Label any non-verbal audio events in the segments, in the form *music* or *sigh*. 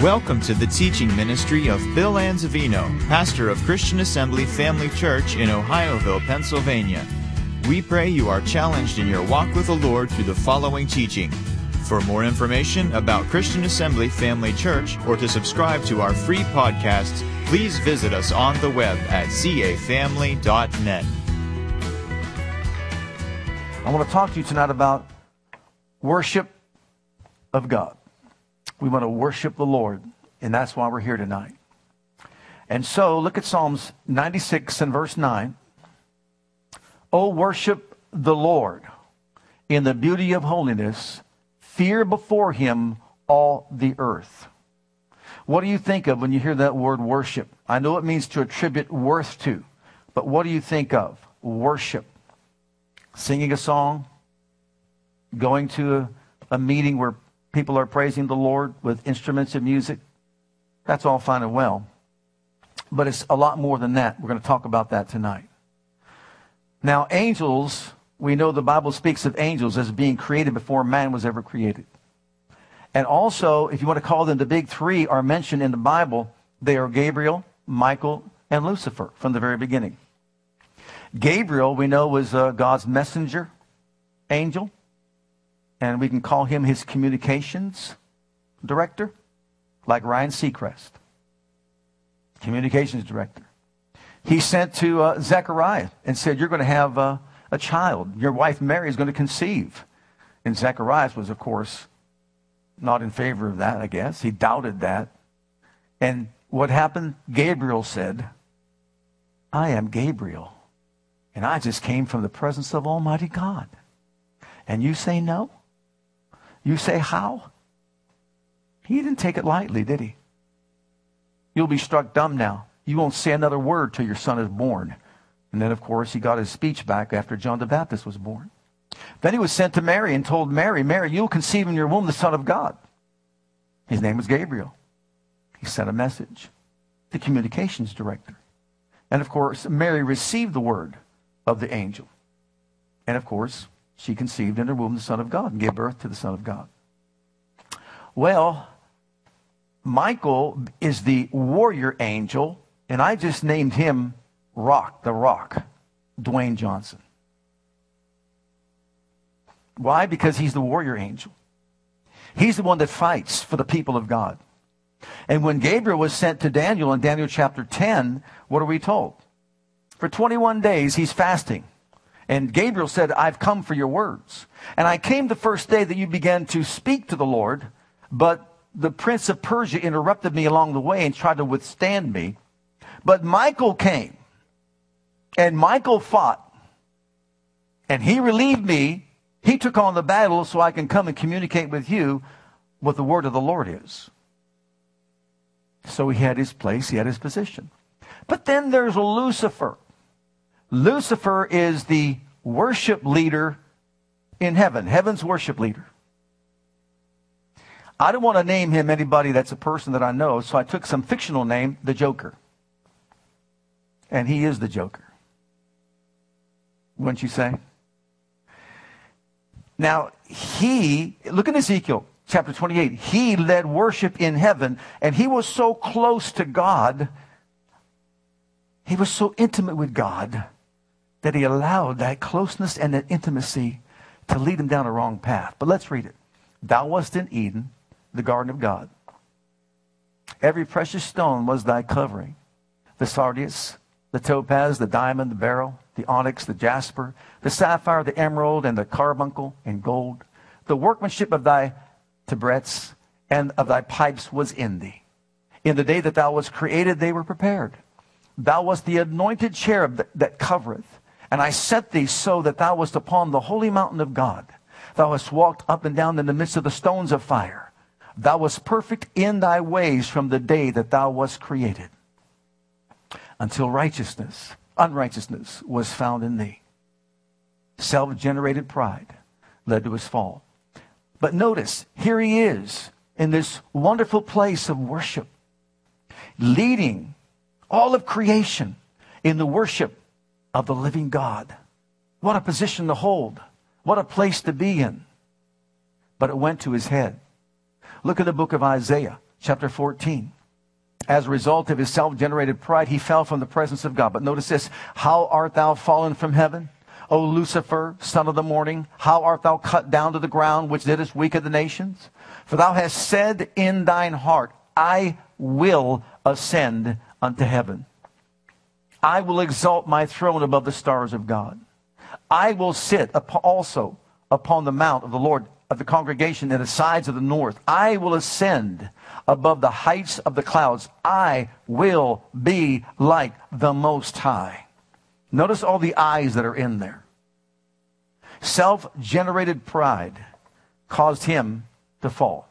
Welcome to the teaching ministry of Bill Anzavino, pastor of Christian Assembly Family Church in Ohioville, Pennsylvania. We pray you are challenged in your walk with the Lord through the following teaching. For more information about Christian Assembly Family Church or to subscribe to our free podcasts, please visit us on the web at cafamily.net. I want to talk to you tonight about worship of God. We want to worship the Lord, and that's why we're here tonight. And so, look at Psalms 96 and verse 9. Oh, worship the Lord in the beauty of holiness, fear before him all the earth. What do you think of when you hear that word worship? I know it means to attribute worth to, but what do you think of? Worship. Singing a song, going to a, a meeting where people are praising the Lord with instruments and music. That's all fine and well. But it's a lot more than that. We're going to talk about that tonight. Now, angels, we know the Bible speaks of angels as being created before man was ever created. And also, if you want to call them the big three, are mentioned in the Bible. They are Gabriel, Michael, and Lucifer from the very beginning. Gabriel, we know, was uh, God's messenger angel and we can call him his communications director, like Ryan Seacrest, communications director. He sent to uh, Zechariah and said, You're going to have uh, a child. Your wife Mary is going to conceive. And Zechariah was, of course, not in favor of that, I guess. He doubted that. And what happened? Gabriel said, I am Gabriel, and I just came from the presence of Almighty God. And you say no? You say, How? He didn't take it lightly, did he? You'll be struck dumb now. You won't say another word till your son is born. And then, of course, he got his speech back after John the Baptist was born. Then he was sent to Mary and told Mary, Mary, you'll conceive in your womb the Son of God. His name was Gabriel. He sent a message. The communications director. And of course, Mary received the word of the angel. And of course, she conceived in her womb the Son of God and gave birth to the Son of God. Well, Michael is the warrior angel, and I just named him Rock, the Rock, Dwayne Johnson. Why? Because he's the warrior angel. He's the one that fights for the people of God. And when Gabriel was sent to Daniel in Daniel chapter 10, what are we told? For 21 days, he's fasting. And Gabriel said, I've come for your words. And I came the first day that you began to speak to the Lord, but the prince of Persia interrupted me along the way and tried to withstand me. But Michael came, and Michael fought, and he relieved me. He took on the battle so I can come and communicate with you what the word of the Lord is. So he had his place, he had his position. But then there's Lucifer. Lucifer is the worship leader in heaven, heaven's worship leader. I don't want to name him anybody that's a person that I know, so I took some fictional name, the Joker. And he is the Joker. Wouldn't you say? Now, he, look at Ezekiel chapter 28. He led worship in heaven, and he was so close to God. He was so intimate with God that he allowed that closeness and that intimacy to lead him down a wrong path. But let's read it. Thou wast in Eden, the garden of God. Every precious stone was thy covering the sardius, the topaz, the diamond, the beryl, the onyx, the jasper, the sapphire, the emerald, and the carbuncle, and gold. The workmanship of thy tabrets and of thy pipes was in thee. In the day that thou wast created, they were prepared. Thou wast the anointed cherub that, that covereth and I set thee so that thou wast upon the holy mountain of God. Thou hast walked up and down in the midst of the stones of fire. Thou wast perfect in thy ways from the day that thou wast created, until righteousness, unrighteousness was found in thee. Self generated pride led to his fall. But notice, here he is in this wonderful place of worship, leading all of creation in the worship of the living God. What a position to hold. What a place to be in. But it went to his head. Look at the book of Isaiah, chapter 14. As a result of his self generated pride, he fell from the presence of God. But notice this How art thou fallen from heaven? O Lucifer, son of the morning, how art thou cut down to the ground, which didst weaken the nations? For thou hast said in thine heart, I will ascend unto heaven. I will exalt my throne above the stars of God. I will sit also upon the mount of the Lord of the congregation in the sides of the north. I will ascend above the heights of the clouds. I will be like the Most High. Notice all the eyes that are in there. Self generated pride caused him to fall.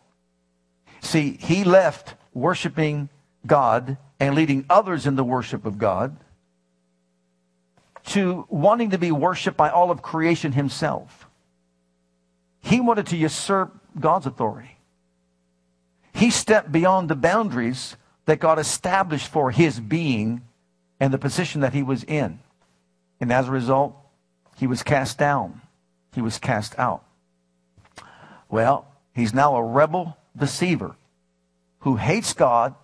See, he left worshiping God and leading others in the worship of God to wanting to be worshiped by all of creation himself. He wanted to usurp God's authority. He stepped beyond the boundaries that God established for his being and the position that he was in. And as a result, he was cast down. He was cast out. Well, he's now a rebel deceiver who hates God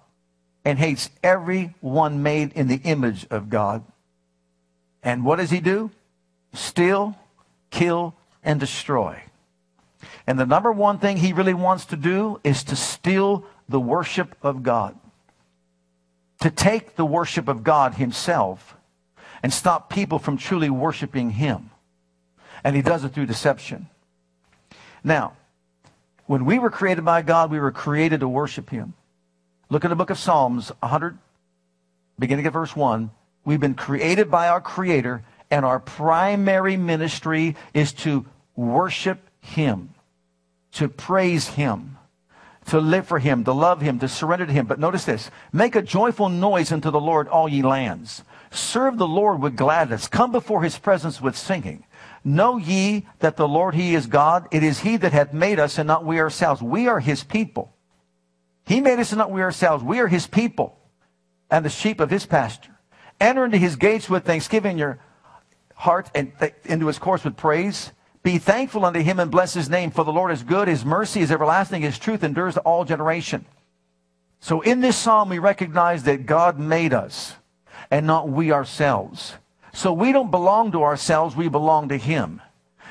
and hates everyone made in the image of God. And what does he do? Steal, kill, and destroy. And the number one thing he really wants to do is to steal the worship of God. To take the worship of God himself and stop people from truly worshiping him. And he does it through deception. Now, when we were created by God, we were created to worship him. Look at the book of Psalms 100, beginning at verse 1. We've been created by our Creator, and our primary ministry is to worship him to praise him, to live for him, to love him, to surrender to him. But notice this make a joyful noise unto the Lord, all ye lands. Serve the Lord with gladness. Come before his presence with singing. Know ye that the Lord, he is God. It is he that hath made us and not we ourselves. We are his people. He made us and not we ourselves. We are his people and the sheep of his pasture. Enter into his gates with thanksgiving your heart and th- into his courts with praise. Be thankful unto him and bless his name, for the Lord is good, his mercy is everlasting, his truth endures to all generation. So in this psalm, we recognize that God made us and not we ourselves. So we don't belong to ourselves, we belong to him.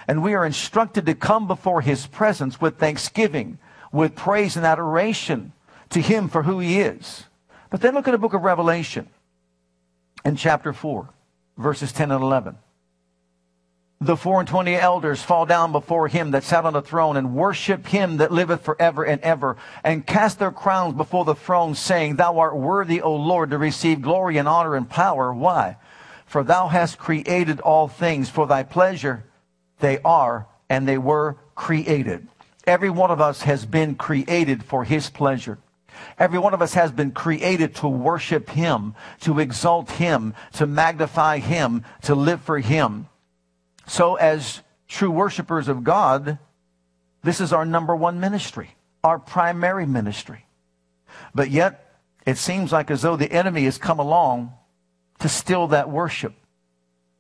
And we are instructed to come before his presence with thanksgiving, with praise and adoration to him for who he is. But then look at the book of Revelation in chapter 4, verses 10 and 11 the four and twenty elders fall down before him that sat on the throne and worship him that liveth forever and ever and cast their crowns before the throne saying, Thou art worthy, O Lord, to receive glory and honor and power. Why? For thou hast created all things for thy pleasure. They are and they were created. Every one of us has been created for his pleasure. Every one of us has been created to worship him, to exalt him, to magnify him, to live for him. So, as true worshipers of God, this is our number one ministry, our primary ministry. But yet, it seems like as though the enemy has come along to steal that worship.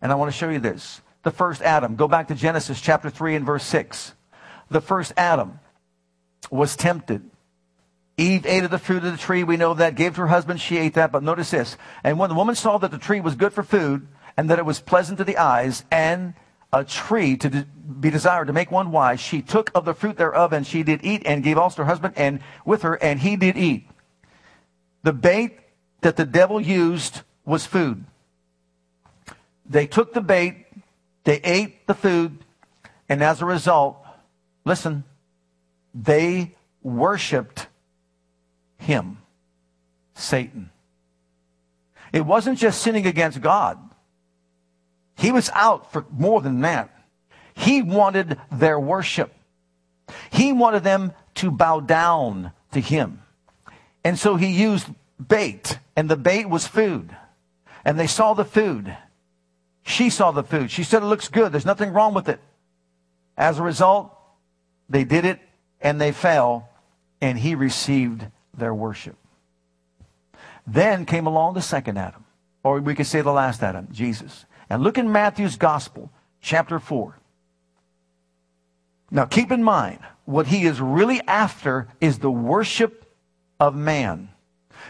And I want to show you this. The first Adam, go back to Genesis chapter 3 and verse 6. The first Adam was tempted. Eve ate of the fruit of the tree. We know that. Gave to her husband. She ate that. But notice this. And when the woman saw that the tree was good for food and that it was pleasant to the eyes and a tree to be desired to make one wise, she took of the fruit thereof, and she did eat, and gave also to her husband, and with her, and he did eat. The bait that the devil used was food. They took the bait, they ate the food, and as a result, listen, they worshiped him, Satan. It wasn't just sinning against God. He was out for more than that. He wanted their worship. He wanted them to bow down to him. And so he used bait, and the bait was food. And they saw the food. She saw the food. She said it looks good. There's nothing wrong with it. As a result, they did it and they fell, and he received their worship. Then came along the second Adam, or we could say the last Adam, Jesus. And look in Matthew's Gospel, chapter 4. Now keep in mind, what he is really after is the worship of man.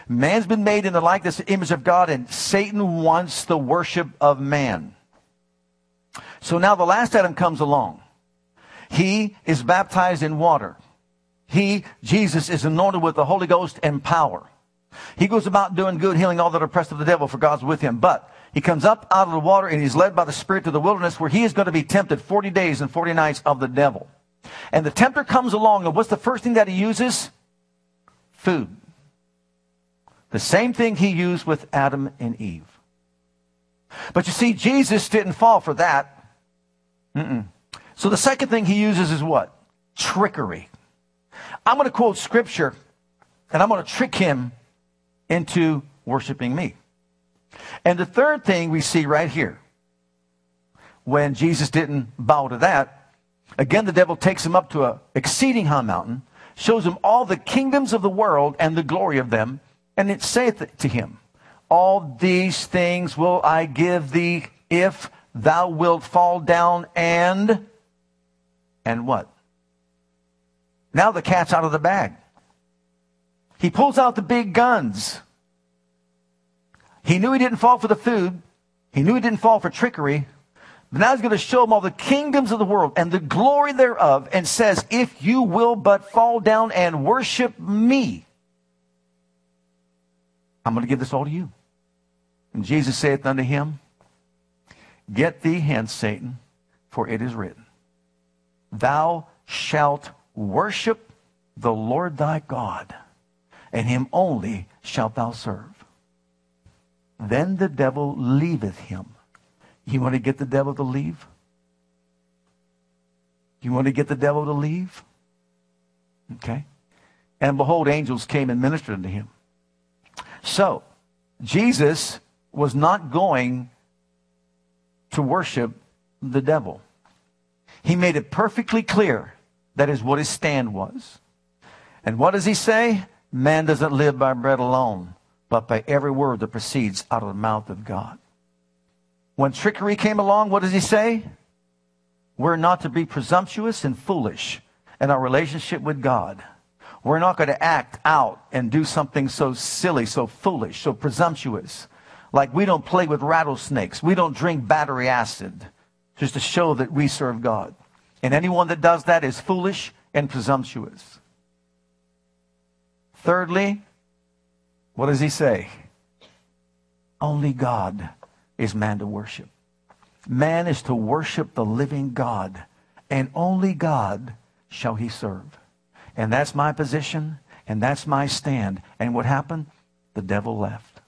Man's been made in the likeness image of God, and Satan wants the worship of man. So now the last Adam comes along. He is baptized in water. He, Jesus, is anointed with the Holy Ghost and power. He goes about doing good, healing all that are oppressed of the devil, for God's with him. But he comes up out of the water and he's led by the Spirit to the wilderness where he is going to be tempted 40 days and 40 nights of the devil. And the tempter comes along, and what's the first thing that he uses? Food. The same thing he used with Adam and Eve. But you see, Jesus didn't fall for that. Mm-mm. So the second thing he uses is what? Trickery. I'm going to quote scripture and I'm going to trick him into worshiping me. And the third thing we see right here, when Jesus didn't bow to that, again the devil takes him up to a exceeding high mountain, shows him all the kingdoms of the world and the glory of them, and it saith to him, All these things will I give thee if thou wilt fall down and and what? Now the cat's out of the bag. He pulls out the big guns. He knew he didn't fall for the food. He knew he didn't fall for trickery. But now he's going to show him all the kingdoms of the world and the glory thereof and says, if you will but fall down and worship me, I'm going to give this all to you. And Jesus saith unto him, Get thee hence, Satan, for it is written, Thou shalt worship the Lord thy God, and him only shalt thou serve. Then the devil leaveth him. You want to get the devil to leave? You want to get the devil to leave? Okay. And behold, angels came and ministered unto him. So, Jesus was not going to worship the devil. He made it perfectly clear that is what his stand was. And what does he say? Man doesn't live by bread alone, but by every word that proceeds out of the mouth of God. When trickery came along, what does he say? We're not to be presumptuous and foolish in our relationship with God. We're not going to act out and do something so silly, so foolish, so presumptuous. Like we don't play with rattlesnakes. We don't drink battery acid just to show that we serve God. And anyone that does that is foolish and presumptuous. Thirdly, what does he say? Only God is man to worship. Man is to worship the living God, and only God shall he serve. And that's my position, and that's my stand. And what happened? The devil left.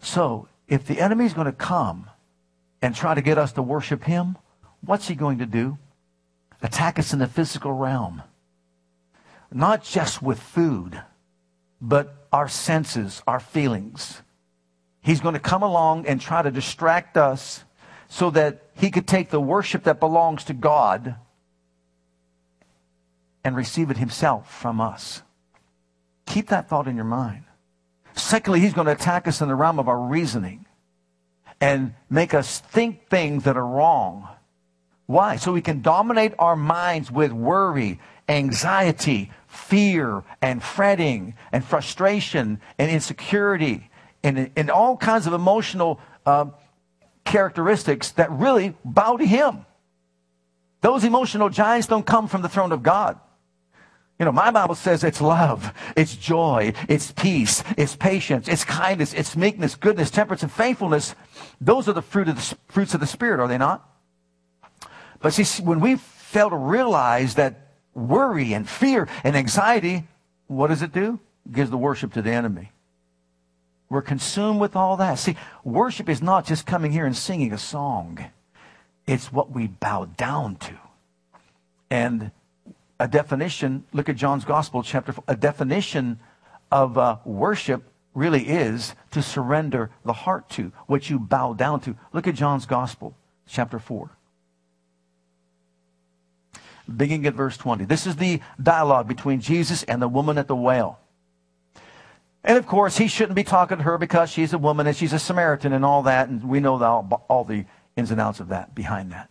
So, if the enemy's going to come and try to get us to worship him, what's he going to do? Attack us in the physical realm. Not just with food, but our senses, our feelings. He's going to come along and try to distract us so that he could take the worship that belongs to God and receive it himself from us. Keep that thought in your mind. Secondly, he's going to attack us in the realm of our reasoning and make us think things that are wrong. Why? So we can dominate our minds with worry, anxiety, fear, and fretting, and frustration, and insecurity, and, and all kinds of emotional uh, characteristics that really bow to Him. Those emotional giants don't come from the throne of God. You know, my Bible says it's love, it's joy, it's peace, it's patience, it's kindness, it's meekness, goodness, temperance, and faithfulness. Those are the, fruit of the fruits of the Spirit, are they not? But see, when we fail to realize that worry and fear and anxiety, what does it do? It gives the worship to the enemy. We're consumed with all that. See, worship is not just coming here and singing a song. It's what we bow down to. And a definition, look at John's Gospel, chapter four, a definition of uh, worship really is to surrender the heart to, what you bow down to. Look at John's Gospel, chapter 4. Beginning at verse 20. This is the dialogue between Jesus and the woman at the well. And of course, he shouldn't be talking to her because she's a woman and she's a Samaritan and all that, and we know all, all the ins and outs of that behind that.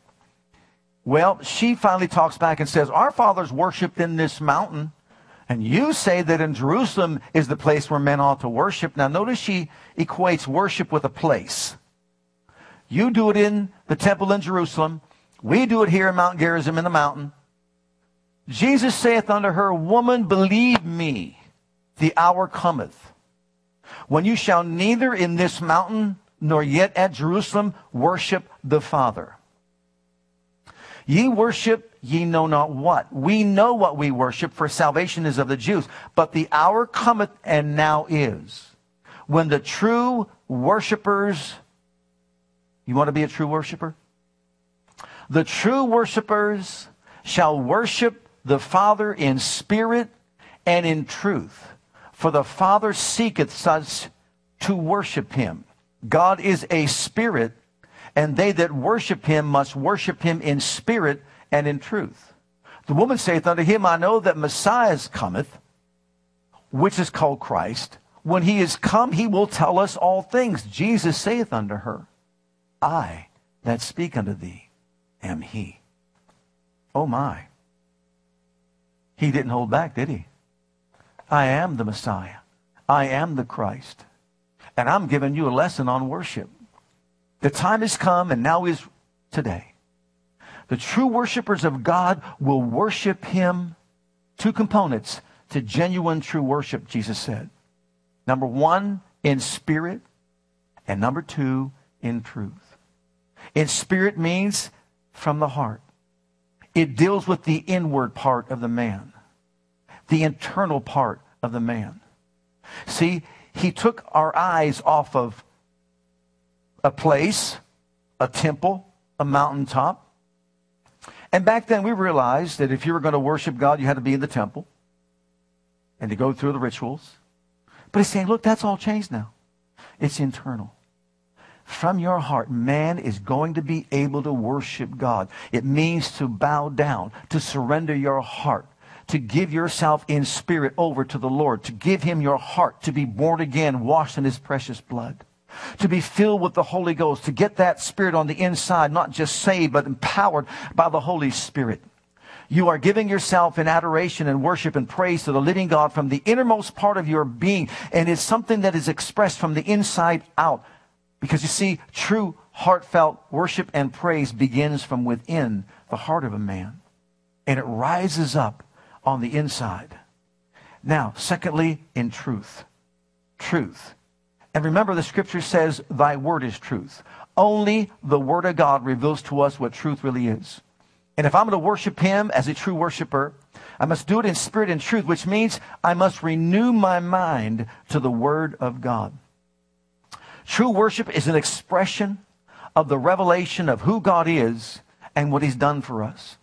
Well, she finally talks back and says, Our fathers worshiped in this mountain. And you say that in Jerusalem is the place where men ought to worship. Now notice she equates worship with a place. You do it in the temple in Jerusalem. We do it here in Mount Gerizim in the mountain. Jesus saith unto her, Woman, believe me, the hour cometh when you shall neither in this mountain nor yet at Jerusalem worship the Father. Ye worship ye know not what. We know what we worship, for salvation is of the Jews. But the hour cometh and now is when the true worshipers, you want to be a true worshiper? The true worshipers shall worship the Father in spirit and in truth. For the Father seeketh such to worship him. God is a spirit, and they that worship him must worship him in spirit and in truth. The woman saith unto him, I know that Messiah cometh, which is called Christ. When he is come, he will tell us all things. Jesus saith unto her, I that speak unto thee am he. Oh my. He didn't hold back, did he? I am the Messiah. I am the Christ. And I'm giving you a lesson on worship. The time has come and now is today. The true worshipers of God will worship him. Two components to genuine true worship, Jesus said. Number one, in spirit. And number two, in truth. In spirit means from the heart. It deals with the inward part of the man the internal part of the man. See, he took our eyes off of a place, a temple, a mountaintop. And back then we realized that if you were going to worship God, you had to be in the temple and to go through the rituals. But he's saying, look, that's all changed now. It's internal. From your heart, man is going to be able to worship God. It means to bow down, to surrender your heart, to give yourself in spirit over to the Lord, to give him your heart, to be born again, washed in his precious blood, to be filled with the Holy Ghost, to get that spirit on the inside, not just saved, but empowered by the Holy Spirit. You are giving yourself in adoration and worship and praise to the living God from the innermost part of your being. And it's something that is expressed from the inside out. Because you see, true heartfelt worship and praise begins from within the heart of a man. And it rises up on the inside. Now, secondly, in truth. Truth. And remember, the scripture says, Thy word is truth. Only the word of God reveals to us what truth really is. And if I'm going to worship him as a true worshiper, I must do it in spirit and truth, which means I must renew my mind to the word of God. True worship is an expression of the revelation of who God is and what he's done for us.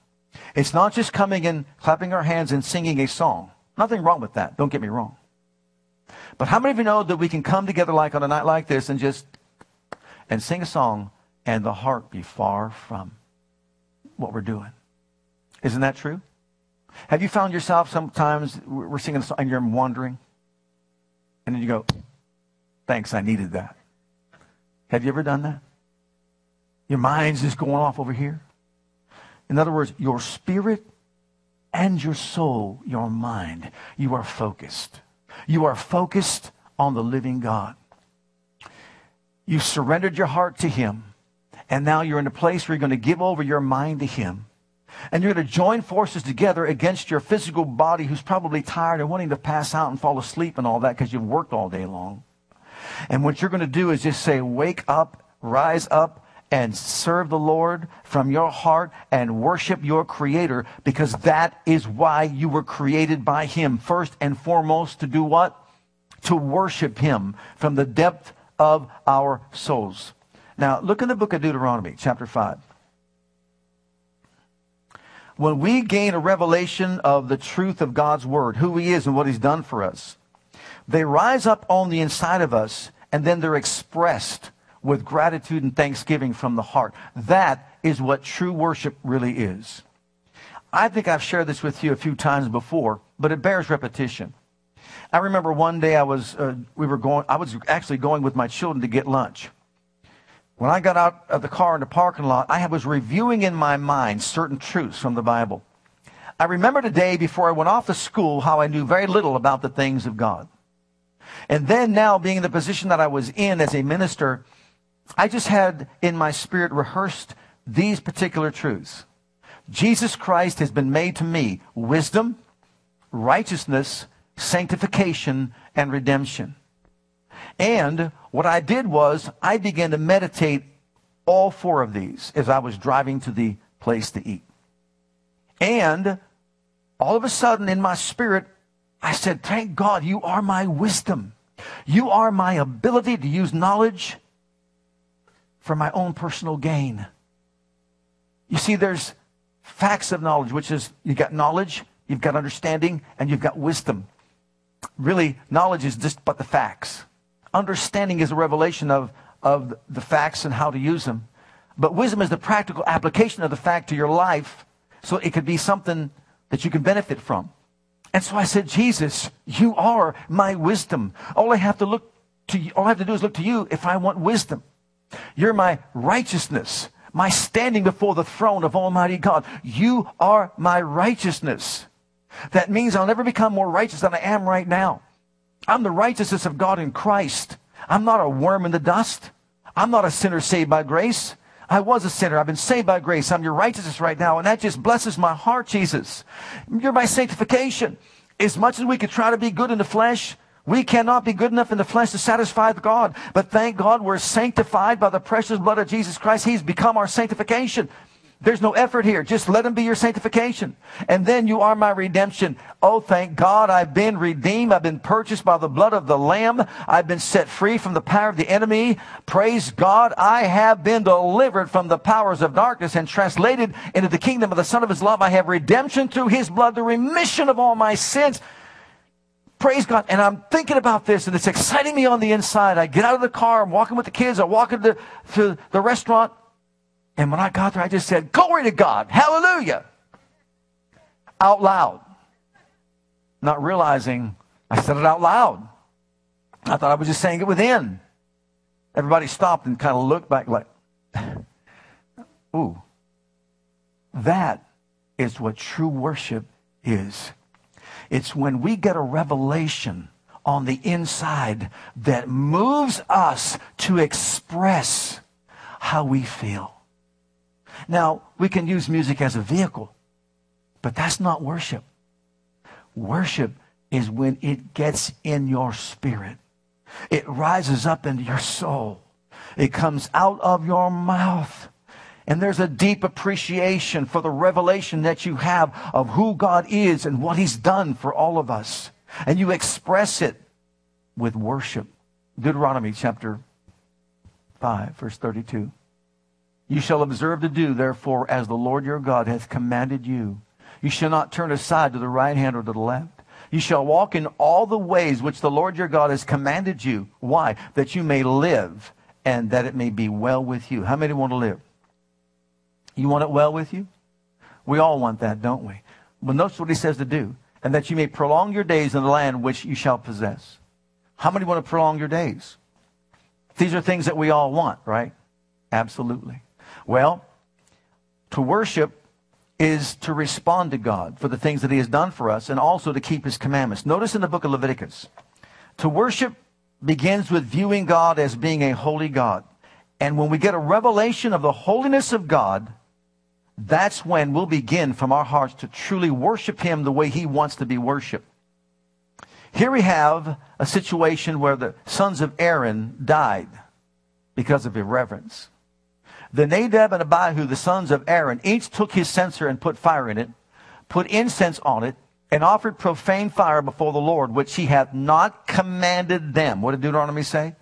It's not just coming and clapping our hands and singing a song. Nothing wrong with that. Don't get me wrong. But how many of you know that we can come together like on a night like this and just and sing a song and the heart be far from what we're doing? Isn't that true? Have you found yourself sometimes we're singing a song and you're wondering, and then you go, "Thanks, I needed that." Have you ever done that? Your mind's just going off over here. In other words, your spirit and your soul, your mind, you are focused. You are focused on the living God. You surrendered your heart to Him, and now you're in a place where you're going to give over your mind to Him. And you're going to join forces together against your physical body who's probably tired and wanting to pass out and fall asleep and all that because you've worked all day long. And what you're going to do is just say, wake up, rise up, and serve the Lord from your heart and worship your Creator because that is why you were created by Him. First and foremost, to do what? To worship Him from the depth of our souls. Now, look in the book of Deuteronomy, chapter 5. When we gain a revelation of the truth of God's Word, who He is and what He's done for us, they rise up on the inside of us and then they're expressed with gratitude and thanksgiving from the heart. That is what true worship really is. I think I've shared this with you a few times before, but it bears repetition. I remember one day I was, uh, we were going, I was actually going with my children to get lunch. When I got out of the car in the parking lot, I was reviewing in my mind certain truths from the Bible. I remember a day before I went off to school how I knew very little about the things of God. And then now being in the position that I was in as a minister, I just had in my spirit rehearsed these particular truths. Jesus Christ has been made to me wisdom, righteousness, sanctification, and redemption. And what I did was I began to meditate all four of these as I was driving to the place to eat. And all of a sudden in my spirit, I said, Thank God you are my wisdom. You are my ability to use knowledge for my own personal gain. You see, there's facts of knowledge, which is you've got knowledge, you've got understanding, and you've got wisdom. Really, knowledge is just but the facts. Understanding is a revelation of, of the facts and how to use them. But wisdom is the practical application of the fact to your life so it could be something that you can benefit from. And so I said, Jesus, you are my wisdom. All I have to look to all I have to do is look to you if I want wisdom. You're my righteousness, my standing before the throne of Almighty God. You are my righteousness. That means I'll never become more righteous than I am right now. I'm the righteousness of God in Christ. I'm not a worm in the dust. I'm not a sinner saved by grace. I was a sinner. I've been saved by grace. I'm your righteousness right now. And that just blesses my heart, Jesus. You're my sanctification. As much as we could try to be good in the flesh, we cannot be good enough in the flesh to satisfy God. But thank God we're sanctified by the precious blood of Jesus Christ. He's become our sanctification. There's no effort here. Just let him be your sanctification. And then you are my redemption. Oh, thank God I've been redeemed. I've been purchased by the blood of the Lamb. I've been set free from the power of the enemy. Praise God. I have been delivered from the powers of darkness and translated into the kingdom of the Son of His love. I have redemption through His blood, the remission of all my sins. Praise God. And I'm thinking about this and it's exciting me on the inside. I get out of the car. I'm walking with the kids. I walk into the, the restaurant. And when I got there, I just said, Glory to God. Hallelujah. Out loud. Not realizing I said it out loud. I thought I was just saying it within. Everybody stopped and kind of looked back like, *laughs* ooh. That is what true worship is. It's when we get a revelation on the inside that moves us to express how we feel. Now, we can use music as a vehicle, but that's not worship. Worship is when it gets in your spirit. It rises up into your soul. It comes out of your mouth. And there's a deep appreciation for the revelation that you have of who God is and what He's done for all of us. And you express it with worship. Deuteronomy chapter 5, verse 32. You shall observe to do, therefore, as the Lord your God hath commanded you. You shall not turn aside to the right hand or to the left. You shall walk in all the ways which the Lord your God has commanded you. Why? That you may live and that it may be well with you. How many want to live? You want it well with you? We all want that, don't we? But notice what he says to do. And that you may prolong your days in the land which you shall possess. How many want to prolong your days? These are things that we all want, right? Absolutely. Well, to worship is to respond to God for the things that He has done for us and also to keep His commandments. Notice in the book of Leviticus, to worship begins with viewing God as being a holy God. And when we get a revelation of the holiness of God, that's when we'll begin from our hearts to truly worship Him the way He wants to be worshiped. Here we have a situation where the sons of Aaron died because of irreverence. The Nadab and Abihu, the sons of Aaron, each took his censer and put fire in it, put incense on it, and offered profane fire before the Lord, which he hath not commanded them. What did Deuteronomy say?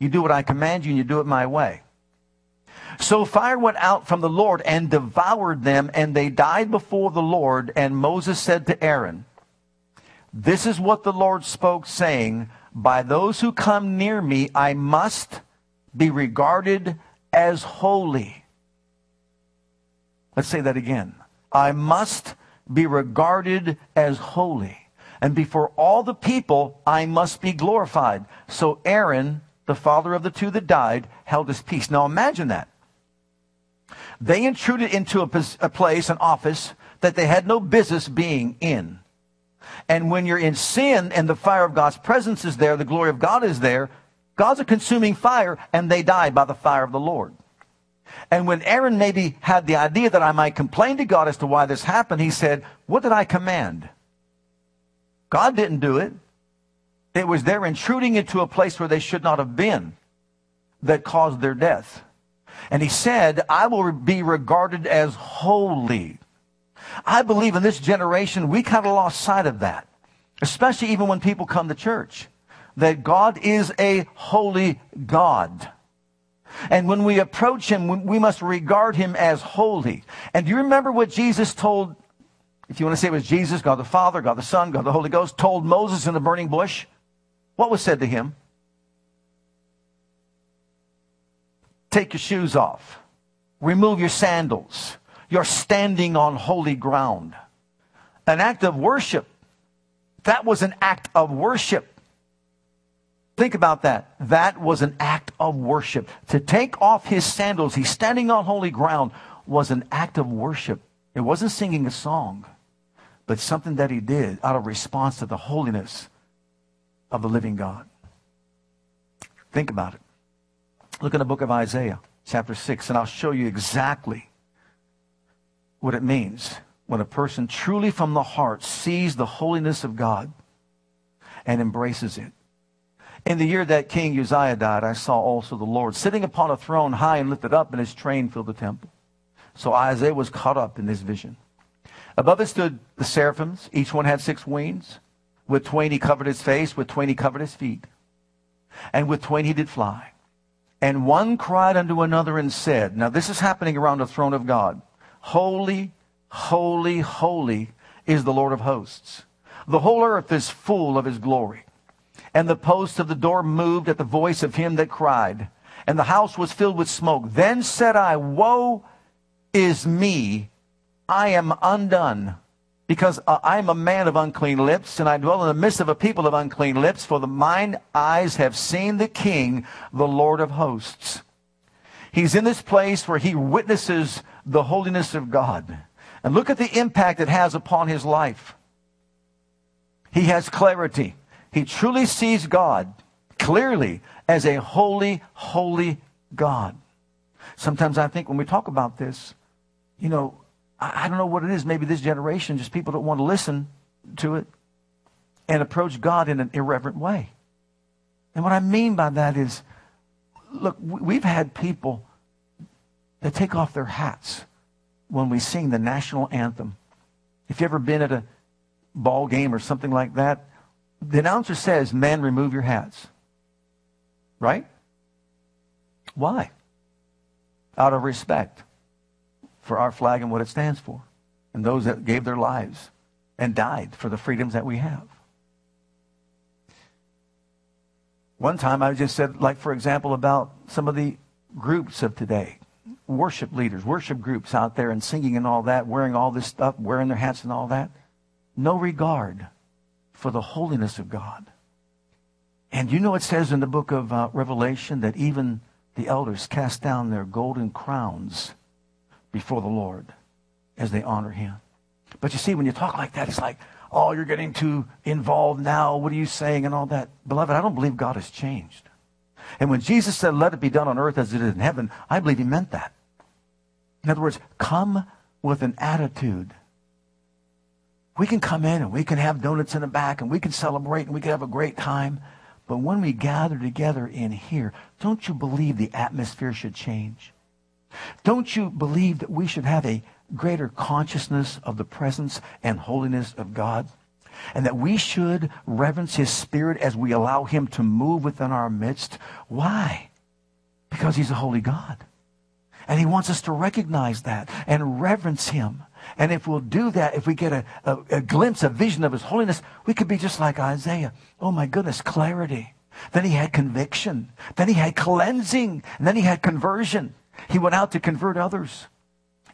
You do what I command you, and you do it my way. So fire went out from the Lord and devoured them, and they died before the Lord. And Moses said to Aaron, This is what the Lord spoke, saying, By those who come near me, I must be regarded as holy. Let's say that again. I must be regarded as holy. And before all the people, I must be glorified. So Aaron, the father of the two that died, held his peace. Now imagine that. They intruded into a, a place, an office, that they had no business being in. And when you're in sin and the fire of God's presence is there, the glory of God is there, God's a consuming fire and they die by the fire of the Lord. And when Aaron maybe had the idea that I might complain to God as to why this happened, he said, What did I command? God didn't do it. It was their intruding into a place where they should not have been that caused their death. And he said, I will be regarded as holy. I believe in this generation, we kind of lost sight of that, especially even when people come to church, that God is a holy God. And when we approach him, we must regard him as holy. And do you remember what Jesus told, if you want to say it was Jesus, God the Father, God the Son, God the Holy Ghost, told Moses in the burning bush? What was said to him? Take your shoes off. Remove your sandals. You're standing on holy ground. An act of worship. That was an act of worship. Think about that. That was an act of worship. To take off his sandals, he's standing on holy ground, was an act of worship. It wasn't singing a song, but something that he did out of response to the holiness of the living God. Think about it. Look in the book of Isaiah, chapter 6, and I'll show you exactly what it means when a person truly from the heart sees the holiness of God and embraces it. In the year that King Uzziah died, I saw also the Lord sitting upon a throne high and lifted up, and his train filled the temple. So Isaiah was caught up in this vision. Above it stood the seraphims. Each one had six wings. With twain he covered his face, with twain he covered his feet. And with twain he did fly. And one cried unto another and said, Now this is happening around the throne of God. Holy, holy, holy is the Lord of hosts. The whole earth is full of his glory. And the posts of the door moved at the voice of him that cried, and the house was filled with smoke. Then said I, Woe is me, I am undone, because uh, I am a man of unclean lips, and I dwell in the midst of a people of unclean lips, for the mine eyes have seen the King, the Lord of hosts. He's in this place where he witnesses the holiness of God. And look at the impact it has upon his life. He has clarity. He truly sees God clearly as a holy, holy God. Sometimes I think when we talk about this, you know, I, I don't know what it is. Maybe this generation, just people don't want to listen to it and approach God in an irreverent way. And what I mean by that is, look, we've had people that take off their hats when we sing the national anthem. If you've ever been at a ball game or something like that, the announcer says, Men, remove your hats. Right? Why? Out of respect for our flag and what it stands for, and those that gave their lives and died for the freedoms that we have. One time I just said, like, for example, about some of the groups of today, worship leaders, worship groups out there and singing and all that, wearing all this stuff, wearing their hats and all that. No regard for the holiness of God. And you know it says in the book of uh, Revelation that even the elders cast down their golden crowns before the Lord as they honor him. But you see, when you talk like that, it's like, oh, you're getting too involved now. What are you saying and all that? Beloved, I don't believe God has changed. And when Jesus said, let it be done on earth as it is in heaven, I believe he meant that. In other words, come with an attitude we can come in and we can have donuts in the back and we can celebrate and we can have a great time. But when we gather together in here, don't you believe the atmosphere should change? Don't you believe that we should have a greater consciousness of the presence and holiness of God? And that we should reverence his spirit as we allow him to move within our midst? Why? Because he's a holy God. And he wants us to recognize that and reverence him and if we'll do that, if we get a, a, a glimpse, a vision of his holiness, we could be just like Isaiah. Oh my goodness, clarity. Then he had conviction. Then he had cleansing. And then he had conversion. He went out to convert others.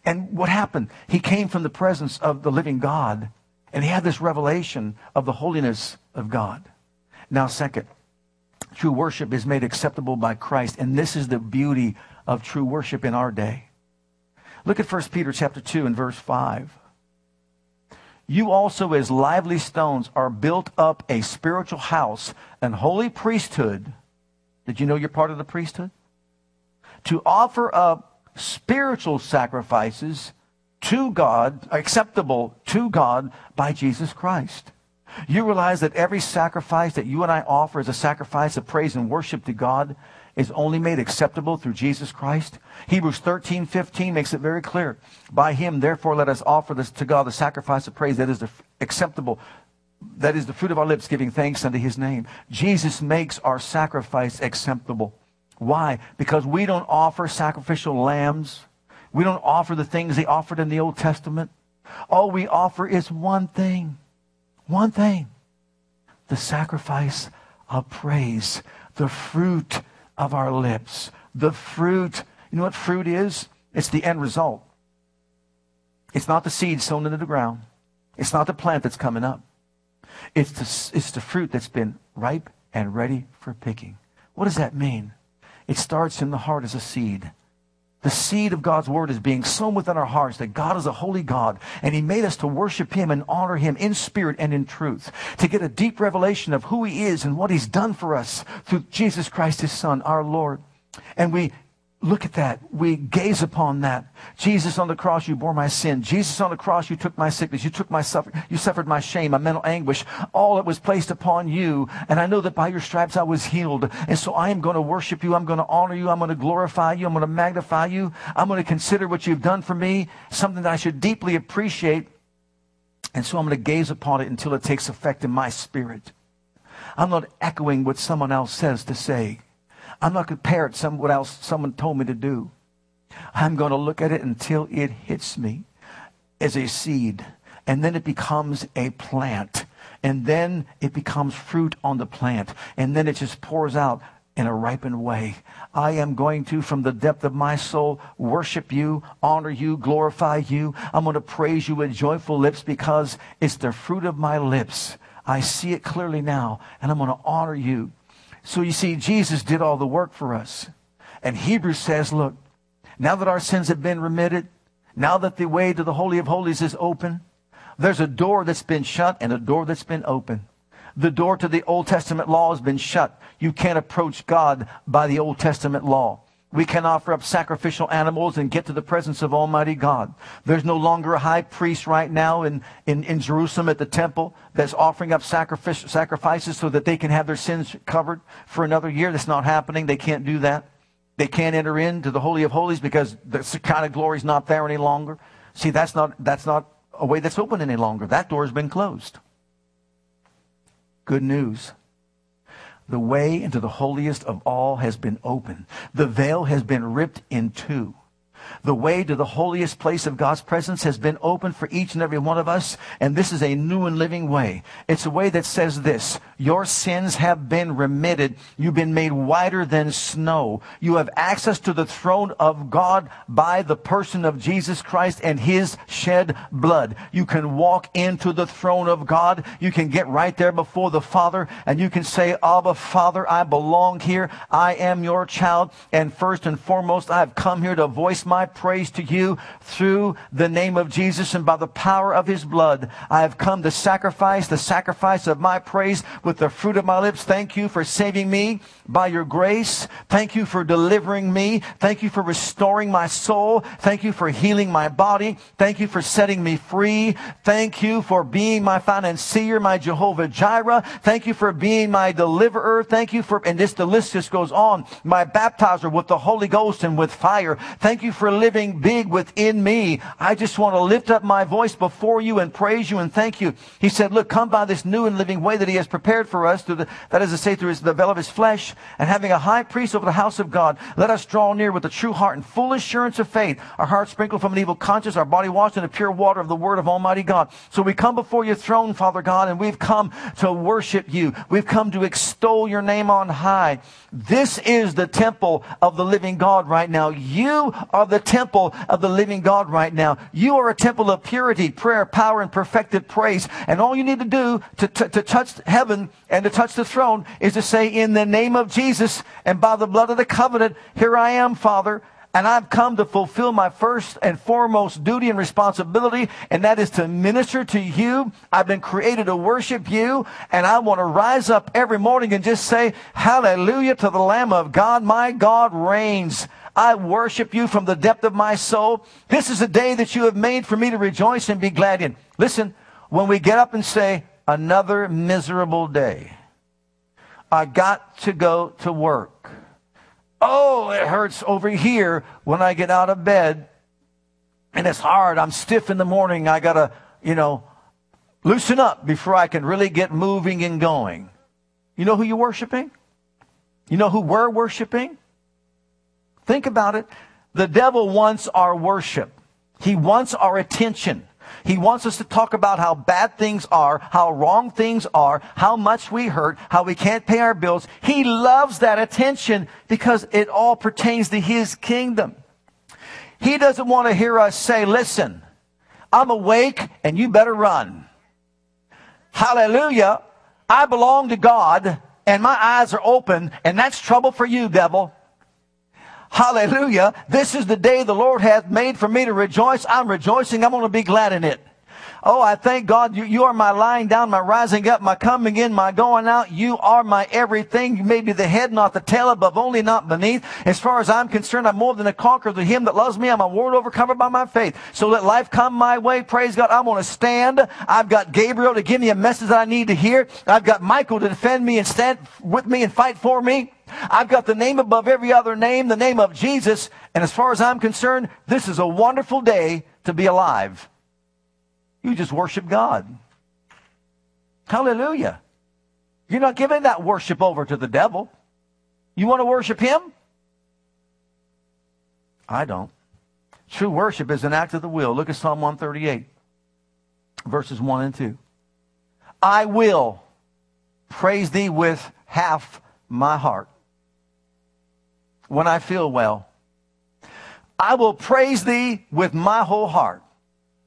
And what happened? He came from the presence of the living God. And he had this revelation of the holiness of God. Now, second, true worship is made acceptable by Christ. And this is the beauty of true worship in our day. Look at 1 Peter chapter 2 and verse 5. you also as lively stones are built up a spiritual house, an holy priesthood. Did you know you're part of the priesthood? To offer up spiritual sacrifices to God, acceptable to God by Jesus Christ. You realize that every sacrifice that you and I offer is a sacrifice of praise and worship to God is only made acceptable through Jesus Christ. Hebrews 13, 15 makes it very clear. By him, therefore, let us offer this to God the sacrifice of praise that is acceptable, that is the fruit of our lips, giving thanks unto his name. Jesus makes our sacrifice acceptable. Why? Because we don't offer sacrificial lambs. We don't offer the things they offered in the Old Testament. All we offer is one thing. One thing. The sacrifice of praise. The fruit of our lips. The fruit. You know what fruit is? It's the end result. It's not the seed sown into the ground. It's not the plant that's coming up. It's the, it's the fruit that's been ripe and ready for picking. What does that mean? It starts in the heart as a seed. The seed of God's word is being sown within our hearts that God is a holy God and he made us to worship him and honor him in spirit and in truth, to get a deep revelation of who he is and what he's done for us through Jesus Christ his son, our Lord. And we look at that. We gaze upon that. Jesus on the cross, you bore my sin. Jesus on the cross, you took my sickness. You took my suffer. You suffered my shame, my mental anguish. All that was placed upon you. And I know that by your stripes I was healed. And so I am going to worship you. I'm going to honor you. I'm going to glorify you. I'm going to magnify you. I'm going to consider what you've done for me, something that I should deeply appreciate. And so I'm going to gaze upon it until it takes effect in my spirit. I'm not echoing what someone else says to say. I'm not going to parrot some, what else someone told me to do. I'm going to look at it until it hits me as a seed. And then it becomes a plant. And then it becomes fruit on the plant. And then it just pours out in a ripened way. I am going to, from the depth of my soul, worship you, honor you, glorify you. I'm going to praise you with joyful lips because it's the fruit of my lips. I see it clearly now, and I'm going to honor you. So you see, Jesus did all the work for us. And Hebrews says, look, now that our sins have been remitted, now that the way to the Holy of Holies is open, there's a door that's been shut and a door that's been open. The door to the Old Testament law has been shut. You can't approach God by the Old Testament law. We can offer up sacrificial animals and get to the presence of Almighty God. There's no longer a high priest right now in, in, in Jerusalem at the temple that's offering up sacrifices so that they can have their sins covered for another year. That's not happening. They can't do that. They can't enter into the Holy of Holies because the kind of glory is not there any longer. See, that's not, that's not a way that's open any longer. That door has been closed. Good news. The way into the holiest of all has been opened. The veil has been ripped in two. The way to the holiest place of God's presence has been opened for each and every one of us, and this is a new and living way. It's a way that says this Your sins have been remitted. You've been made whiter than snow. You have access to the throne of God by the person of Jesus Christ and his shed blood. You can walk into the throne of God. You can get right there before the Father, and you can say, Abba, Father, I belong here. I am your child, and first and foremost, I have come here to voice my praise to you through the name of Jesus and by the power of his blood. I have come to sacrifice the sacrifice of my praise with the fruit of my lips. Thank you for saving me by your grace. Thank you for delivering me. Thank you for restoring my soul. Thank you for healing my body. Thank you for setting me free. Thank you for being my financier, my Jehovah Jireh. Thank you for being my deliverer. Thank you for, and this, the list just goes on, my baptizer with the Holy Ghost and with fire. Thank you for living big within me. I just want to lift up my voice before you and praise you and thank you. He said, look, come by this new and living way that he has prepared for us the, that is to say, through the veil of his flesh and having a high priest over the house of God. Let us draw near with a true heart and full assurance of faith, our hearts sprinkled from an evil conscience, our body washed in the pure water of the word of Almighty God. So we come before your throne, Father God, and we've come to worship you. We've come to extol your name on high. This is the temple of the living God right now. You are the temple of the living God right now. You are a temple of purity, prayer, power, and perfected praise. And all you need to do to, to, to touch heaven and to touch the throne is to say, in the name of Jesus and by the blood of the covenant, here I am, Father. and I've come to fulfill my first and foremost duty and responsibility, and that is to minister to you. I've been created to worship you, and I want to rise up every morning and just say, Hallelujah to the Lamb of God. My God reigns. I worship you from the depth of my soul. This is a day that you have made for me to rejoice and be glad in. Listen, when we get up and say, another miserable day, I got to go to work. Oh, it hurts over here when I get out of bed. And it's hard. I'm stiff in the morning. I got to, you know, loosen up before I can really get moving and going. You know who you're worshiping? You know who we're worshiping? Think about it. The devil wants our worship. He wants our attention. He wants us to talk about how bad things are, how wrong things are, how much we hurt, how we can't pay our bills. He loves that attention because it all pertains to his kingdom. He doesn't want to hear us say, listen, I'm awake and you better run. Hallelujah. I belong to God and my eyes are open and that's trouble for you, devil. Hallelujah. This is the day the Lord hath made for me to rejoice. I'm rejoicing. I'm going to be glad in it. Oh, I thank God you, you are my lying down, my rising up, my coming in, my going out. You are my everything. You may be the head, not the tail, above only, not beneath. As far as I'm concerned, I'm more than a conqueror to him that loves me. I'm a word overcomer by my faith. So let life come my way. Praise God. I'm going to stand. I've got Gabriel to give me a message that I need to hear. I've got Michael to defend me and stand with me and fight for me. I've got the name above every other name, the name of Jesus. And as far as I'm concerned, this is a wonderful day to be alive. You just worship God. Hallelujah. You're not giving that worship over to the devil. You want to worship him? I don't. True worship is an act of the will. Look at Psalm 138, verses 1 and 2. I will praise thee with half my heart when I feel well. I will praise thee with my whole heart.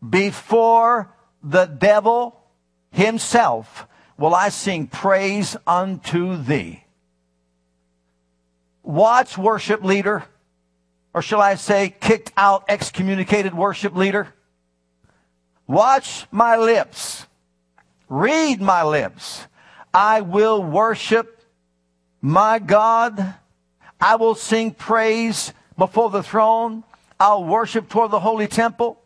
Before the devil himself will I sing praise unto thee. Watch worship leader, or shall I say kicked out, excommunicated worship leader. Watch my lips. Read my lips. I will worship my God I will sing praise before the throne. I'll worship toward the holy temple.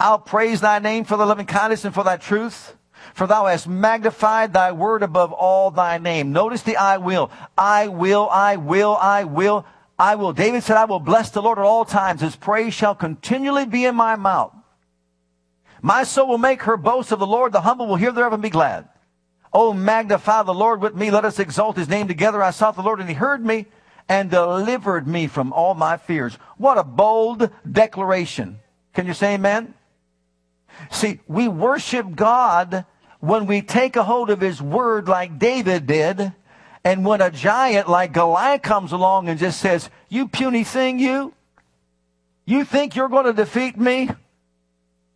I'll praise thy name for the loving kindness and for thy truth. For thou hast magnified thy word above all thy name. Notice the I will. I will, I will, I will, I will. David said, I will bless the Lord at all times. His praise shall continually be in my mouth. My soul will make her boast of the Lord. The humble will hear thereof and be glad. Oh, magnify the Lord with me. Let us exalt his name together. I sought the Lord and he heard me and delivered me from all my fears. What a bold declaration. Can you say amen? See, we worship God when we take a hold of his word like David did, and when a giant like Goliath comes along and just says, You puny thing, you, you think you're going to defeat me?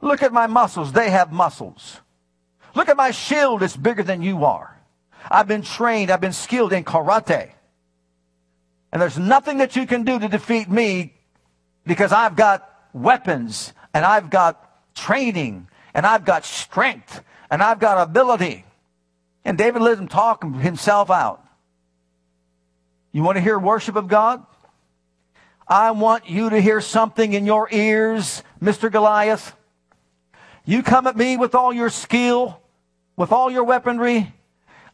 Look at my muscles. They have muscles. Look at my shield. It's bigger than you are. I've been trained. I've been skilled in karate. And there's nothing that you can do to defeat me because I've got weapons and I've got training and I've got strength and I've got ability. And David let him talk himself out. You want to hear worship of God? I want you to hear something in your ears, Mr. Goliath. You come at me with all your skill, with all your weaponry,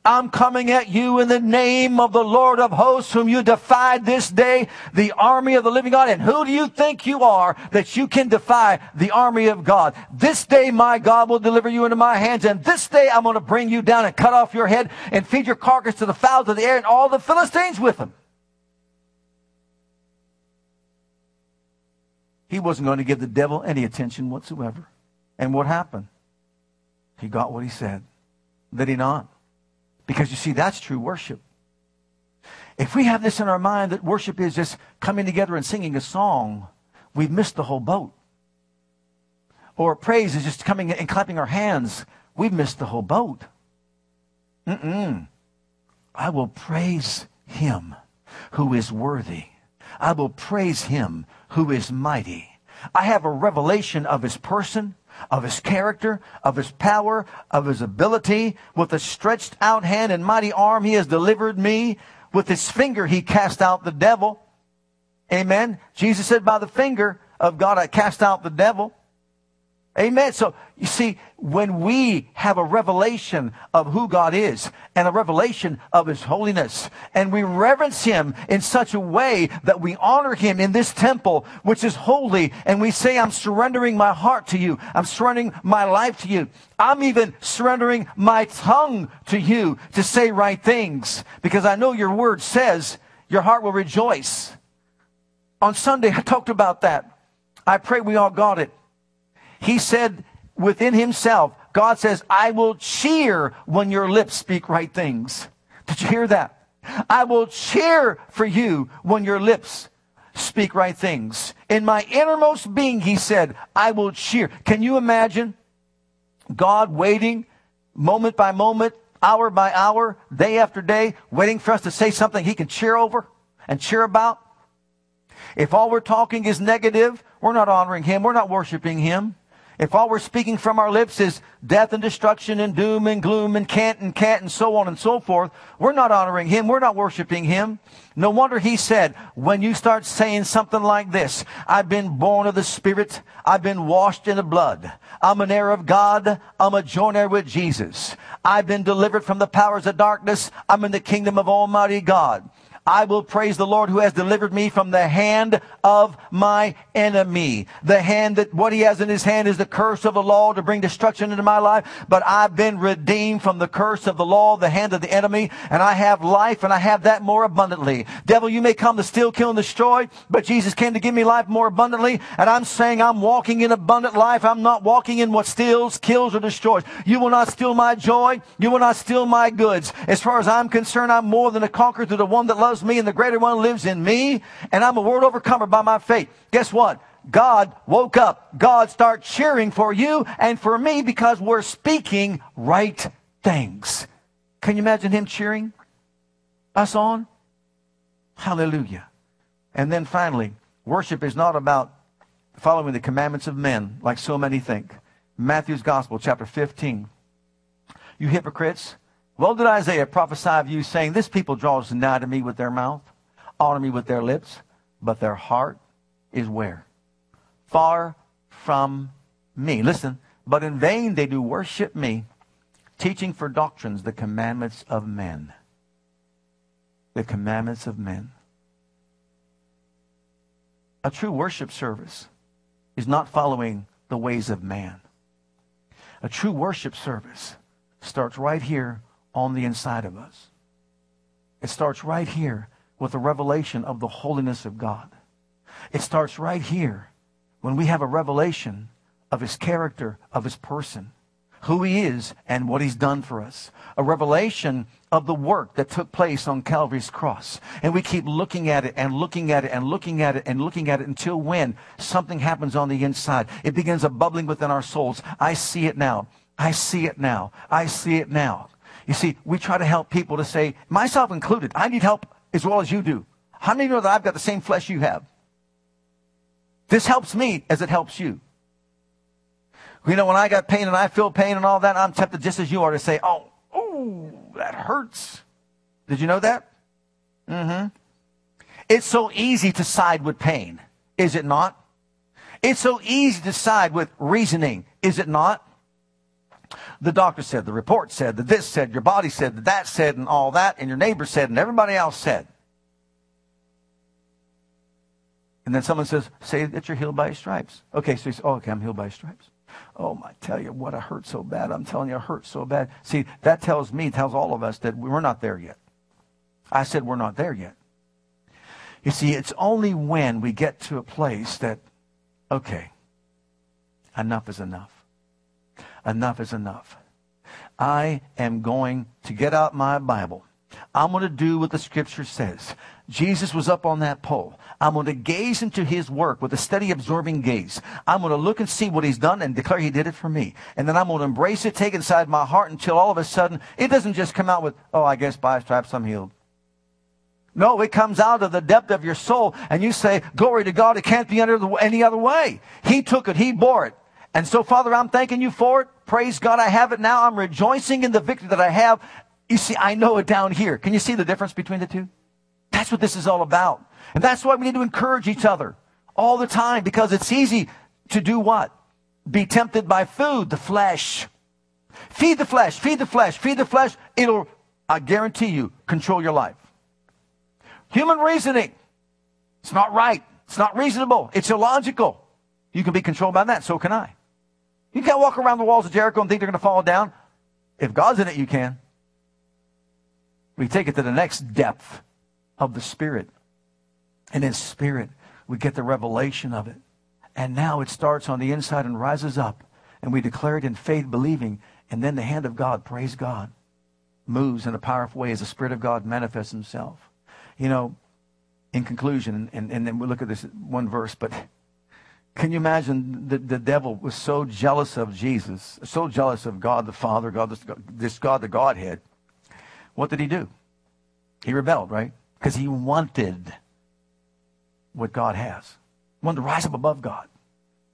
I'm coming at you in the name of the Lord of hosts, whom you defied this day, the army of the living God. And who do you think you are that you can defy the army of God? This day, my God will deliver you into my hands. And this day, I'm going to bring you down and cut off your head and feed your carcass to the fowls of the air and all the Philistines with them. He wasn't going to give the devil any attention whatsoever. And what happened? He got what he said. Did he not? Because you see, that's true worship. If we have this in our mind that worship is just coming together and singing a song, we've missed the whole boat. Or praise is just coming and clapping our hands, we've missed the whole boat. Mm-mm. I will praise him who is worthy. I will praise him who is mighty. I have a revelation of his person, of his character, of his power, of his ability. With a stretched out hand and mighty arm, he has delivered me. With his finger, he cast out the devil. Amen. Jesus said, by the finger of God, I cast out the devil. Amen. So you see, when we have a revelation of who God is and a revelation of His holiness, and we reverence Him in such a way that we honor Him in this temple, which is holy, and we say, I'm surrendering my heart to you. I'm surrendering my life to you. I'm even surrendering my tongue to you to say right things because I know your word says your heart will rejoice. On Sunday, I talked about that. I pray we all got it. He said within himself, God says, I will cheer when your lips speak right things. Did you hear that? I will cheer for you when your lips speak right things. In my innermost being, he said, I will cheer. Can you imagine God waiting moment by moment, hour by hour, day after day, waiting for us to say something he can cheer over and cheer about? If all we're talking is negative, we're not honoring him. We're not worshiping him. If all we're speaking from our lips is death and destruction and doom and gloom and can't and can't and so on and so forth, we're not honoring Him. We're not worshiping Him. No wonder He said, when you start saying something like this, I've been born of the Spirit. I've been washed in the blood. I'm an heir of God. I'm a joint heir with Jesus. I've been delivered from the powers of darkness. I'm in the kingdom of Almighty God. I will praise the Lord who has delivered me from the hand of my enemy. The hand that what he has in his hand is the curse of the law to bring destruction into my life. But I've been redeemed from the curse of the law, the hand of the enemy, and I have life and I have that more abundantly. Devil, you may come to steal, kill, and destroy, but Jesus came to give me life more abundantly. And I'm saying I'm walking in abundant life. I'm not walking in what steals, kills, or destroys. You will not steal my joy. You will not steal my goods. As far as I'm concerned, I'm more than a conqueror through the one that loves loves me and the greater one lives in me, and I'm a world overcomer by my faith. Guess what? God woke up. God start cheering for you and for me because we're speaking right things. Can you imagine him cheering us on? Hallelujah. And then finally, worship is not about following the commandments of men like so many think. Matthew's Gospel, chapter 15. You hypocrites, well did Isaiah prophesy of you, saying, This people draws nigh to me with their mouth, honor me with their lips, but their heart is where? Far from me. Listen, but in vain they do worship me, teaching for doctrines the commandments of men. The commandments of men. A true worship service is not following the ways of man. A true worship service starts right here on the inside of us. It starts right here with a revelation of the holiness of God. It starts right here when we have a revelation of his character, of his person, who he is, and what he's done for us. A revelation of the work that took place on Calvary's cross. And we keep looking at it and looking at it and looking at it and looking at it until when something happens on the inside. It begins a bubbling within our souls. I see it now. I see it now. I see it now. You see, we try to help people to say, myself included, I need help as well as you do. How many know that I've got the same flesh you have? This helps me as it helps you. You know, when I got pain and I feel pain and all that, I'm tempted just as you are to say, oh, oh, that hurts. Did you know that? Mm-hmm. It's so easy to side with pain, is it not? It's so easy to side with reasoning, is it not? The doctor said, the report said, that this said, your body said, that that said, and all that, and your neighbor said, and everybody else said. And then someone says, say that you're healed by his stripes. Okay, so he says, oh, okay, I'm healed by his stripes. Oh, my, tell you what, I hurt so bad. I'm telling you, I hurt so bad. See, that tells me, tells all of us that we're not there yet. I said we're not there yet. You see, it's only when we get to a place that, okay, enough is enough enough is enough. I am going to get out my Bible. I'm going to do what the scripture says. Jesus was up on that pole. I'm going to gaze into his work with a steady absorbing gaze. I'm going to look and see what he's done and declare he did it for me. And then I'm going to embrace it, take it inside my heart until all of a sudden it doesn't just come out with, oh, I guess by stripes I'm healed. No, it comes out of the depth of your soul, and you say, Glory to God, it can't be under any other way. He took it, He bore it. And so, Father, I'm thanking you for it. Praise God, I have it now. I'm rejoicing in the victory that I have. You see, I know it down here. Can you see the difference between the two? That's what this is all about. And that's why we need to encourage each other all the time because it's easy to do what? Be tempted by food, the flesh. Feed the flesh, feed the flesh, feed the flesh. It'll, I guarantee you, control your life. Human reasoning. It's not right. It's not reasonable. It's illogical. You can be controlled by that. So can I. You can't walk around the walls of Jericho and think they're going to fall down. If God's in it, you can. We take it to the next depth of the Spirit. And in Spirit, we get the revelation of it. And now it starts on the inside and rises up. And we declare it in faith, believing. And then the hand of God, praise God, moves in a powerful way as the Spirit of God manifests himself. You know, in conclusion, and, and then we look at this one verse, but can you imagine the, the devil was so jealous of Jesus, so jealous of God the Father, God this, this God the Godhead. What did he do? He rebelled, right? Because he wanted what God has. He wanted to rise up above God.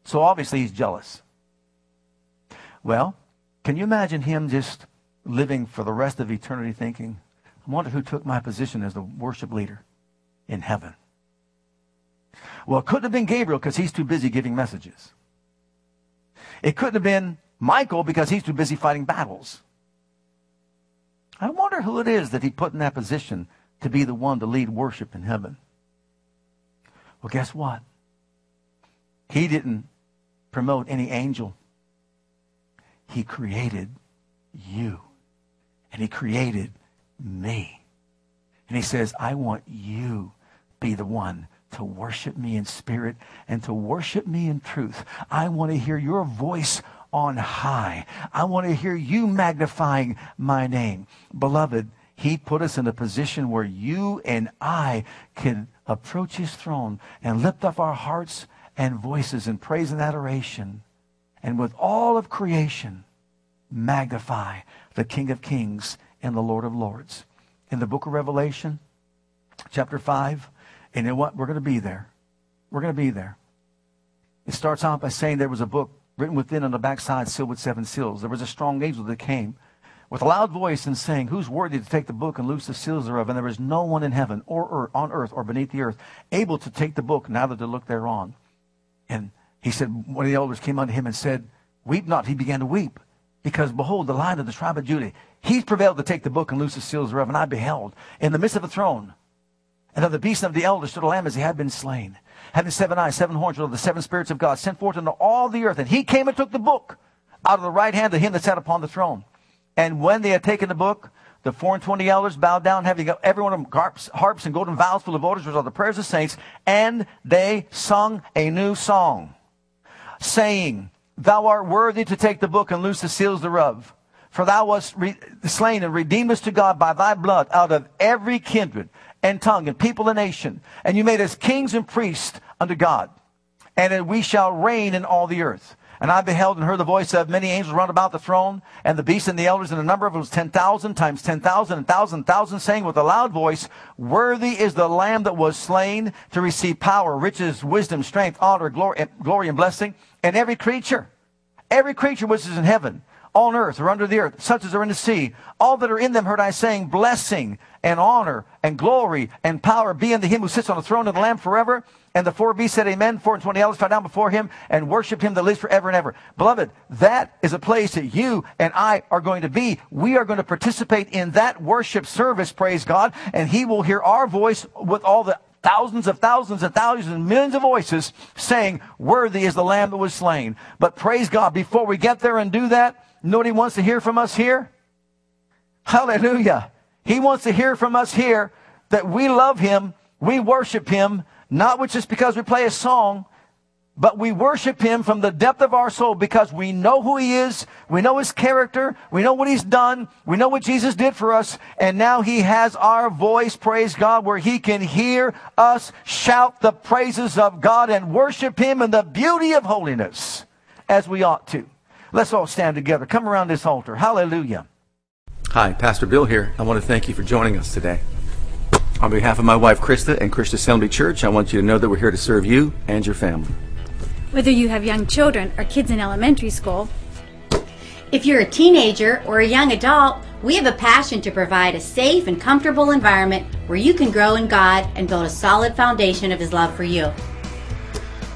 So obviously he's jealous. Well, can you imagine him just living for the rest of eternity thinking, I wonder who took my position as the worship leader in heaven? Well, it couldn't have been Gabriel because he's too busy giving messages. It couldn't have been Michael because he's too busy fighting battles. I wonder who it is that he put in that position to be the one to lead worship in heaven. Well, guess what? He didn't promote any angel. He created you. And he created me. And he says, I want you to be the one to worship me in spirit and to worship me in truth. I want to hear your voice on high. I want to hear you magnifying my name. Beloved, he put us in a position where you and I can approach his throne and lift up our hearts and voices in praise and adoration. And with all of creation, magnify the King of Kings and the Lord of Lords. In the book of Revelation, chapter 5, and you know what? We're going to be there. We're going to be there. It starts off by saying there was a book written within on the backside, sealed with seven seals. There was a strong angel that came with a loud voice and saying, Who's worthy to take the book and loose the seals thereof? And there was no one in heaven or earth, on earth or beneath the earth able to take the book, neither to look thereon. And he said, One of the elders came unto him and said, Weep not. He began to weep. Because behold, the lion of the tribe of Judah, he prevailed to take the book and loose the seals thereof. And I beheld in the midst of the throne, and of the beast and of the elders stood a lamb as he had been slain having seven eyes, seven horns, of the seven spirits of God, sent forth into all the earth. And he came and took the book out of the right hand of him that sat upon the throne. And when they had taken the book, the four and twenty elders bowed down, having every one of them harps, harps and golden vials full of odors, which are the prayers of saints, and they sung a new song, saying, Thou art worthy to take the book and loose the seals thereof. For thou wast re- slain and redeemed us to God by thy blood out of every kindred and tongue and people and nation. And you made us kings and priests unto God. And we shall reign in all the earth. And I beheld and heard the voice of many angels round about the throne, and the beasts and the elders, and the number of them was ten thousand times ten thousand and thousand thousand, saying with a loud voice, Worthy is the Lamb that was slain to receive power, riches, wisdom, strength, honor, glory, glory and blessing. And every creature, every creature which is in heaven, on earth or under the earth, such as are in the sea. All that are in them heard I saying, blessing and honor and glory and power be unto him who sits on the throne of the Lamb forever. And the four beasts said, Amen. Four and twenty elders fell down before him and worshiped him that lives forever and ever. Beloved, that is a place that you and I are going to be. We are going to participate in that worship service, praise God, and he will hear our voice with all the thousands of thousands and thousands and millions of voices saying, Worthy is the Lamb that was slain. But praise God, before we get there and do that, he wants to hear from us here? Hallelujah. He wants to hear from us here that we love him, we worship him, not just because we play a song, but we worship him from the depth of our soul because we know who he is, we know his character, we know what he's done, we know what Jesus did for us, and now he has our voice, praise God, where he can hear us shout the praises of God and worship him in the beauty of holiness as we ought to. Let's all stand together. Come around this altar. Hallelujah. Hi, Pastor Bill here. I want to thank you for joining us today. On behalf of my wife Krista and Christian Assembly Church, I want you to know that we're here to serve you and your family. Whether you have young children or kids in elementary school, If you're a teenager or a young adult, we have a passion to provide a safe and comfortable environment where you can grow in God and build a solid foundation of His love for you.